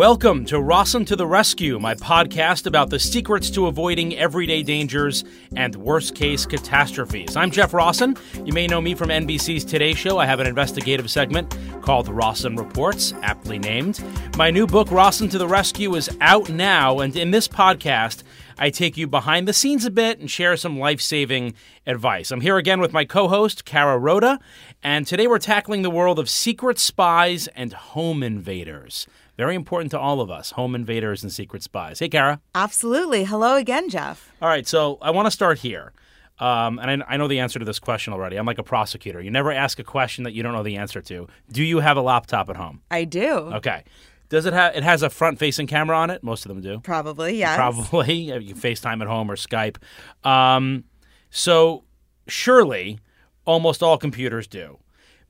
Welcome to Rossen to the Rescue, my podcast about the secrets to avoiding everyday dangers and worst case catastrophes. I'm Jeff Rossen. You may know me from NBC's Today Show. I have an investigative segment called Rossen Reports, aptly named. My new book, Rossen to the Rescue, is out now, and in this podcast, I take you behind the scenes a bit and share some life saving advice. I'm here again with my co host, Kara Rhoda, and today we're tackling the world of secret spies and home invaders. Very important to all of us, home invaders and secret spies. Hey, Kara. Absolutely. Hello again, Jeff. All right, so I want to start here. Um, and I, I, know the answer to this question already. I'm like a prosecutor. You never ask a question that you don't know the answer to. Do you have a laptop at home? I do. Okay. Does it have? It has a front-facing camera on it. Most of them do. Probably, yes. Probably. You can FaceTime at home or Skype. Um, so surely, almost all computers do.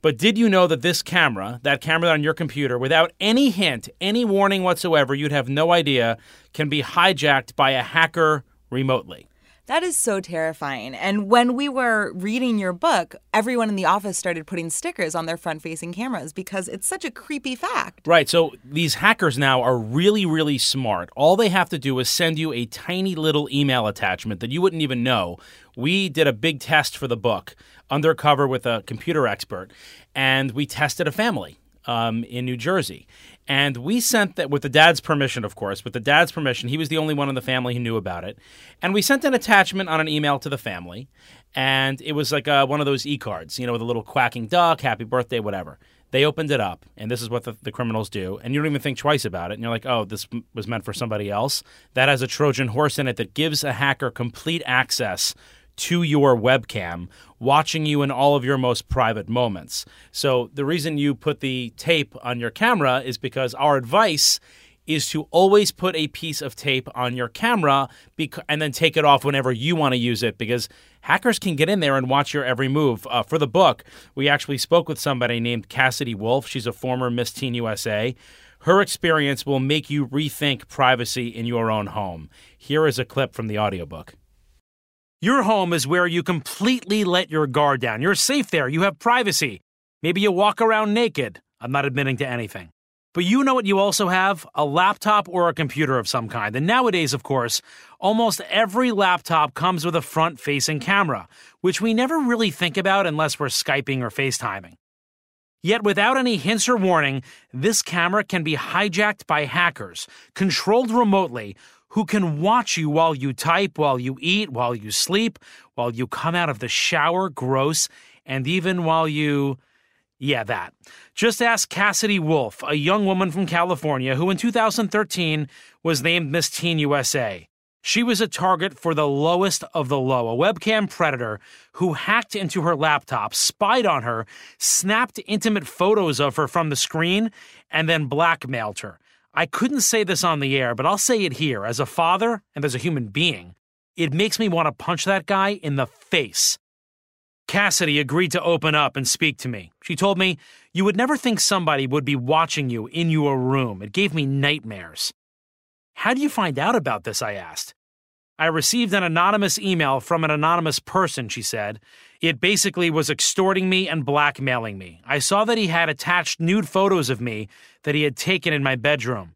But did you know that this camera, that camera on your computer, without any hint, any warning whatsoever, you'd have no idea, can be hijacked by a hacker remotely? That is so terrifying. And when we were reading your book, everyone in the office started putting stickers on their front facing cameras because it's such a creepy fact. Right. So these hackers now are really, really smart. All they have to do is send you a tiny little email attachment that you wouldn't even know. We did a big test for the book undercover with a computer expert, and we tested a family um, in New Jersey. And we sent that with the dad's permission, of course, with the dad's permission. He was the only one in the family who knew about it. And we sent an attachment on an email to the family. And it was like uh, one of those e cards, you know, with a little quacking duck, happy birthday, whatever. They opened it up, and this is what the, the, criminals do. And you don't even think twice about it. And you're like, oh, this was meant for somebody else. That has a Trojan horse in it that gives a hacker complete access to your webcam, watching you in all of your most private moments. So, the reason you put the tape on your camera is because our advice is to always put a piece of tape on your camera bec- and then take it off whenever you want to use it because hackers can get in there and watch your every move. Uh, for the book, we actually spoke with somebody named Cassidy Wolf. She's a former Miss Teen USA. Her experience will make you rethink privacy in your own home. Here is a clip from the audiobook. Your home is where you completely let your guard down. You're safe there. You have privacy. Maybe you walk around naked. I'm not admitting to anything. But you know what you also have? A laptop or a computer of some kind. And nowadays, of course, almost every laptop comes with a front facing camera, which we never really think about unless we're Skyping or FaceTiming. Yet, without any hints or warning, this camera can be hijacked by hackers, controlled remotely, who can watch you while you type, while you eat, while you sleep, while you come out of the shower, gross, and even while you. Yeah, that. Just ask Cassidy Wolf, a young woman from California who in 2013 was named Miss Teen USA. She was a target for the lowest of the low, a webcam predator who hacked into her laptop, spied on her, snapped intimate photos of her from the screen, and then blackmailed her. I couldn't say this on the air, but I'll say it here. As a father and as a human being, it makes me want to punch that guy in the face. Cassidy agreed to open up and speak to me. She told me, You would never think somebody would be watching you in your room. It gave me nightmares. How do you find out about this? I asked. I received an anonymous email from an anonymous person, she said. It basically was extorting me and blackmailing me. I saw that he had attached nude photos of me that he had taken in my bedroom.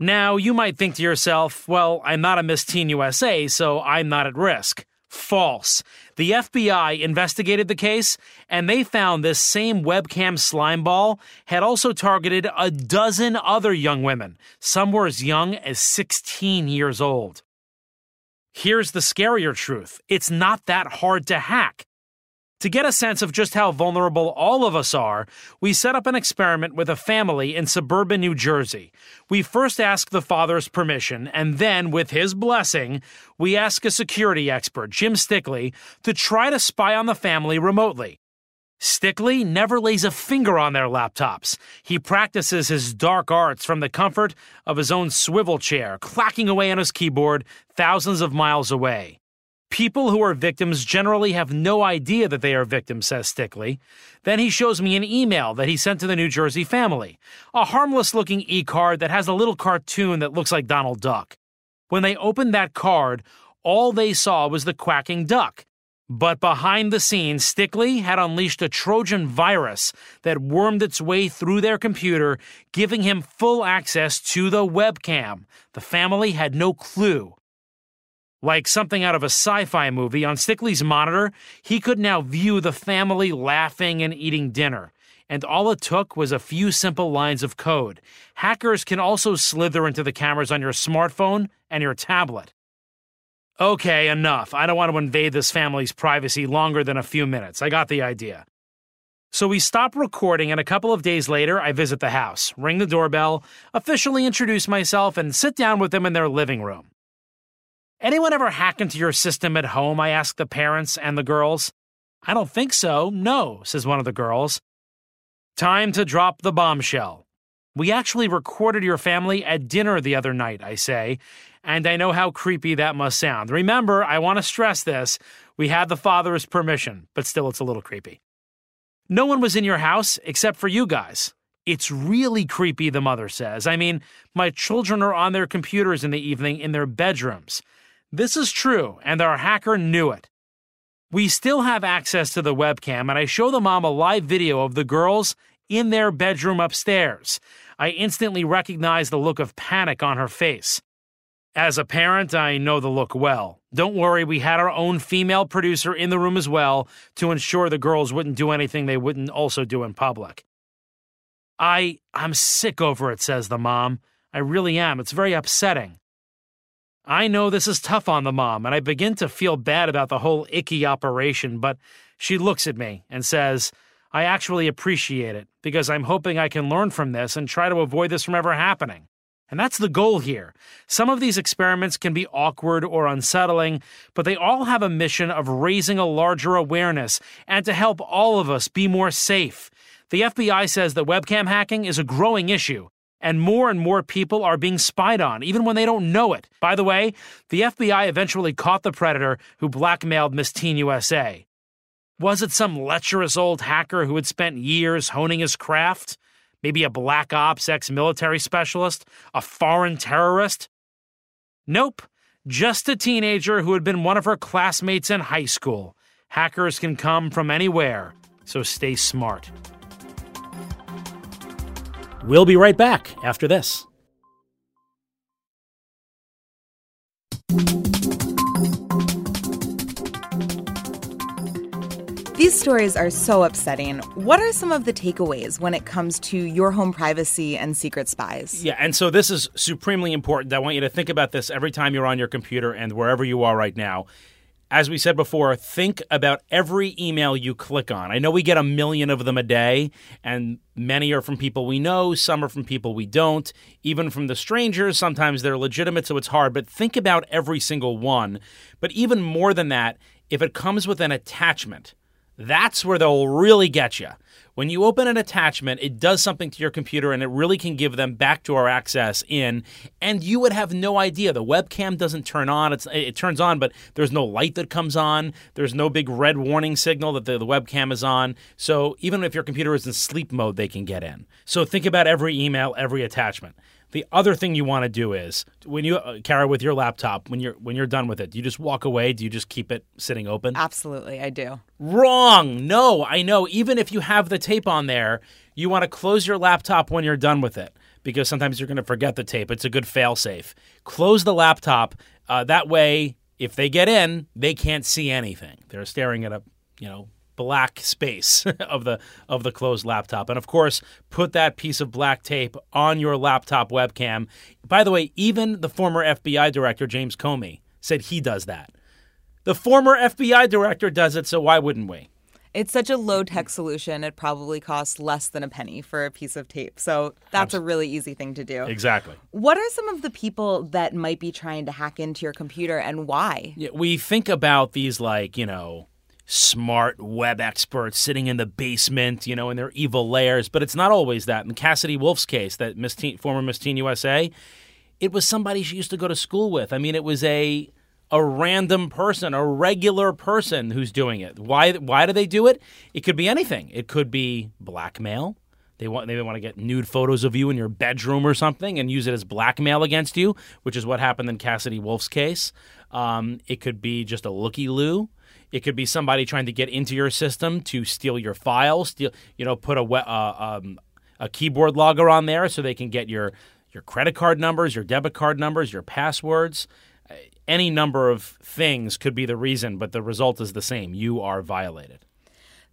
Now, you might think to yourself, well, I'm not a Miss Teen USA, so I'm not at risk. False. The FBI investigated the case and they found this same webcam slimeball had also targeted a dozen other young women. Some were as young as 16 years old. Here's the scarier truth it's not that hard to hack. To get a sense of just how vulnerable all of us are, we set up an experiment with a family in suburban New Jersey. We first ask the father's permission, and then, with his blessing, we ask a security expert, Jim Stickley, to try to spy on the family remotely. Stickley never lays a finger on their laptops. He practices his dark arts from the comfort of his own swivel chair, clacking away on his keyboard thousands of miles away. People who are victims generally have no idea that they are victims, says Stickley. Then he shows me an email that he sent to the New Jersey family, a harmless looking e card that has a little cartoon that looks like Donald Duck. When they opened that card, all they saw was the quacking duck. But behind the scenes, Stickley had unleashed a Trojan virus that wormed its way through their computer, giving him full access to the webcam. The family had no clue. Like something out of a sci fi movie, on Stickley's monitor, he could now view the family laughing and eating dinner. And all it took was a few simple lines of code. Hackers can also slither into the cameras on your smartphone and your tablet. Okay, enough. I don't want to invade this family's privacy longer than a few minutes. I got the idea. So we stop recording, and a couple of days later, I visit the house, ring the doorbell, officially introduce myself, and sit down with them in their living room. Anyone ever hack into your system at home? I ask the parents and the girls. I don't think so. No, says one of the girls. Time to drop the bombshell. We actually recorded your family at dinner the other night, I say, and I know how creepy that must sound. Remember, I want to stress this we had the father's permission, but still it's a little creepy. No one was in your house except for you guys. It's really creepy, the mother says. I mean, my children are on their computers in the evening in their bedrooms. This is true, and our hacker knew it. We still have access to the webcam, and I show the mom a live video of the girls in their bedroom upstairs. I instantly recognize the look of panic on her face. As a parent, I know the look well. Don't worry, we had our own female producer in the room as well to ensure the girls wouldn't do anything they wouldn't also do in public. I I'm sick over it, says the mom. I really am. It's very upsetting. I know this is tough on the mom, and I begin to feel bad about the whole icky operation, but she looks at me and says, I actually appreciate it because I'm hoping I can learn from this and try to avoid this from ever happening. And that's the goal here. Some of these experiments can be awkward or unsettling, but they all have a mission of raising a larger awareness and to help all of us be more safe. The FBI says that webcam hacking is a growing issue, and more and more people are being spied on, even when they don't know it. By the way, the FBI eventually caught the predator who blackmailed Miss Teen USA. Was it some lecherous old hacker who had spent years honing his craft? Maybe a black ops ex military specialist? A foreign terrorist? Nope, just a teenager who had been one of her classmates in high school. Hackers can come from anywhere, so stay smart. We'll be right back after this. These stories are so upsetting. What are some of the takeaways when it comes to your home privacy and secret spies? Yeah, and so this is supremely important. I want you to think about this every time you're on your computer and wherever you are right now. As we said before, think about every email you click on. I know we get a million of them a day, and many are from people we know, some are from people we don't, even from the strangers. Sometimes they're legitimate, so it's hard, but think about every single one. But even more than that, if it comes with an attachment, that's where they'll really get you. When you open an attachment, it does something to your computer and it really can give them backdoor access in, and you would have no idea. The webcam doesn't turn on. It's, it turns on, but there's no light that comes on. There's no big red warning signal that the, the webcam is on. So even if your computer is in sleep mode, they can get in. So think about every email, every attachment. The other thing you want to do is when you uh, Kara with your laptop when you're when you're done with it, do you just walk away? Do you just keep it sitting open? Absolutely, I do. Wrong. No, I know. Even if you have the tape on there, you want to close your laptop when you're done with it because sometimes you're going to forget the tape. It's a good fail safe. Close the laptop. Uh, that way, if they get in, they can't see anything. They're staring at a you know black space of the of the closed laptop. And of course, put that piece of black tape on your laptop webcam. By the way, even the former FBI director James Comey said he does that. The former FBI director does it, so why wouldn't we? It's such a low tech solution. It probably costs less than a penny for a piece of tape. So that's a really easy thing to do. Exactly. What are some of the people that might be trying to hack into your computer and why? Yeah, we think about these like, you know, smart web experts sitting in the basement, you know, in their evil lairs. But it's not always that. In Cassidy Wolf's case, that Miss Teen, former Miss Teen USA, it was somebody she used to go to school with. I mean, it was a a random person, a regular person who's doing it. Why why do they do it? It could be anything. It could be blackmail. They want they want to get nude photos of you in your bedroom or something and use it as blackmail against you, which is what happened in Cassidy Wolf's case. Um, it could be just a looky loo. It could be somebody trying to get into your system to steal your files, steal you know put a uh, um, a keyboard logger on there so they can get your your credit card numbers, your debit card numbers, your passwords. Any number of things could be the reason, but the result is the same. You are violated.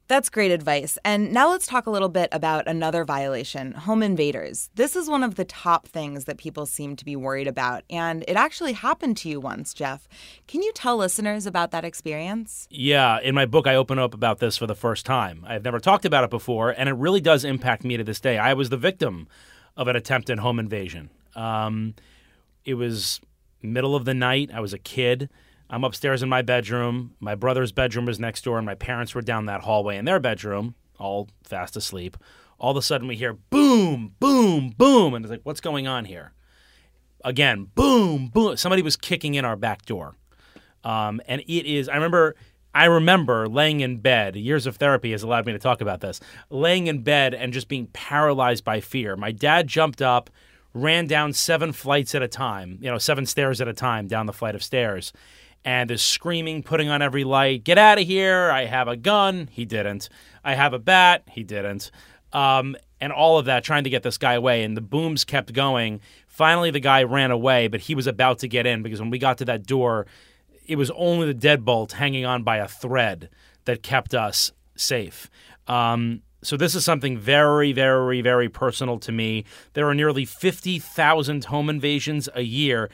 That's great advice. And now let's talk a little bit about another violation home invaders. This is one of the top things that people seem to be worried about. And it actually happened to you once, Jeff. Can you tell listeners about that experience? Yeah. In my book, I open up about this for the first time. I've never talked about it before, and it really does impact me to this day. I was the victim of an attempted home invasion. Um, it was middle of the night. I was a kid. I'm upstairs in my bedroom. My brother's bedroom was next door, and my parents were down that hallway in their bedroom, all fast asleep. All of a sudden, we hear boom, boom, boom, and it's like, what's going on here? Again, boom, boom. Somebody was kicking in our back door, um, and it is. I remember I remember laying in bed, years of therapy has allowed me to talk about this, laying in bed and just being paralyzed by fear. My dad jumped up, ran down seven flights at a time, you know, seven stairs at a time down the flight of stairs, and is screaming, putting on every light, Get out of here. I have a gun. He didn't. I have a bat. He didn't. Um, and all of that, trying to get this guy away. And the booms kept going. Finally, the guy ran away, but he was about to get in because when we got to that door, it was only the deadbolt hanging on by a thread that kept us safe. Um, so this is something very, very, very personal to me. There are nearly 50,000 home invasions a year.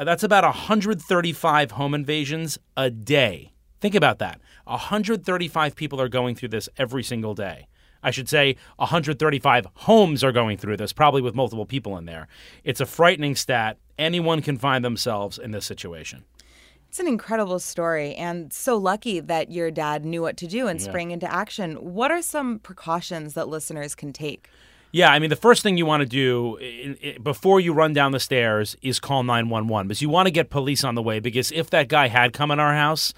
Uh, that's about 135 home invasions a day. Think about that. 135 people are going through this every single day. I should say 135 homes are going through this, probably with multiple people in there. It's a frightening stat. Anyone can find themselves in this situation. It's an incredible story, and so lucky that your dad knew what to do and yeah. sprang into action. What are some precautions that listeners can take? Yeah, I mean, the first thing you want to do before you run down the stairs is call 911 because you want to get police on the way. Because if that guy had come in our house,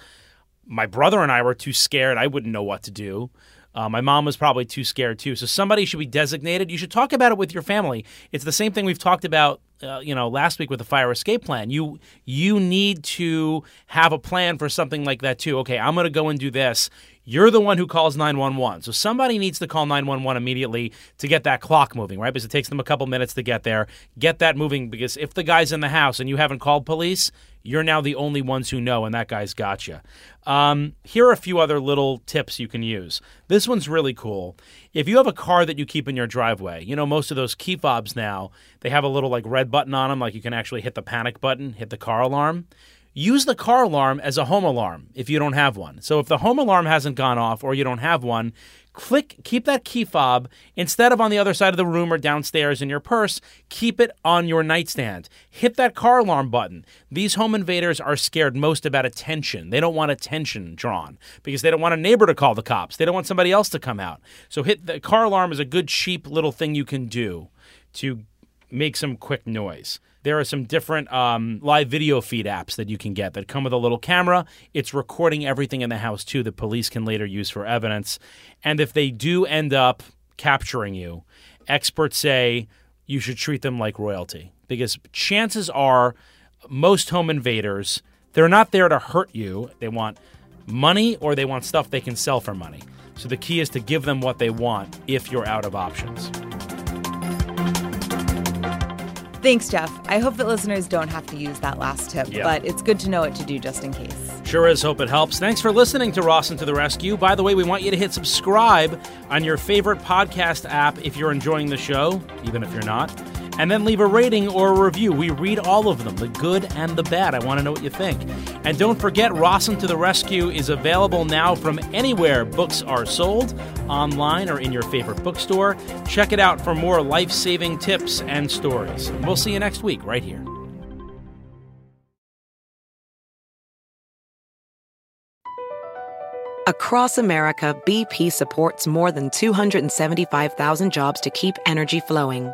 my brother and I were too scared. I wouldn't know what to do. Uh, my mom was probably too scared too. So somebody should be designated. You should talk about it with your family. It's the same thing we've talked about, uh, you know, last week with the fire escape plan. You you need to have a plan for something like that too. Okay, I'm going to go and do this. You're the one who calls 911. So somebody needs to call 911 immediately to get that clock moving, right? Because it takes them a couple minutes to get there. Get that moving because if the guy's in the house and you haven't called police, you're now the only ones who know, and that guy's got you. Um, here are a few other little tips you can use. This one's really cool. If you have a car that you keep in your driveway, you know, most of those key fobs now, they have a little like red button on them, like you can actually hit the panic button, hit the car alarm. Use the car alarm as a home alarm if you don't have one. So if the home alarm hasn't gone off or you don't have one, click keep that key fob. Instead of on the other side of the room or downstairs in your purse keep it on your nightstand. Hit that car alarm button. These home invaders are scared most about attention. They don't want attention drawn because they don't want a neighbor to call the cops. They don't want somebody else to come out. So hit the car alarm is a good cheap little thing you can do to make some quick noise there are some different um, live video feed apps that you can get that come with a little camera. It's recording everything in the house too that police can later use for evidence. And if they do end up capturing you, experts say you should treat them like royalty because chances are most home invaders they're not there to hurt you. They want money or they want stuff they can sell for money. So the key is to give them what they want if you're out of options. Thanks, Jeff. I hope that listeners don't have to use that last tip, yep. but it's good to know what to do just in case. Sure is. Hope it helps. Thanks for listening to Rossen to the Rescue. By the way, we want you to hit subscribe on your favorite podcast app if you're enjoying the show, even if you're not and then leave a rating or a review. We read all of them, the good and the bad. I want to know what you think. And don't forget, Rossen to the Rescue is available now from anywhere books are sold, online or in your favorite bookstore. Check it out for more life saving tips and stories. We'll see you next week, right here. Across America, BP supports more than 275,000 jobs to keep energy flowing.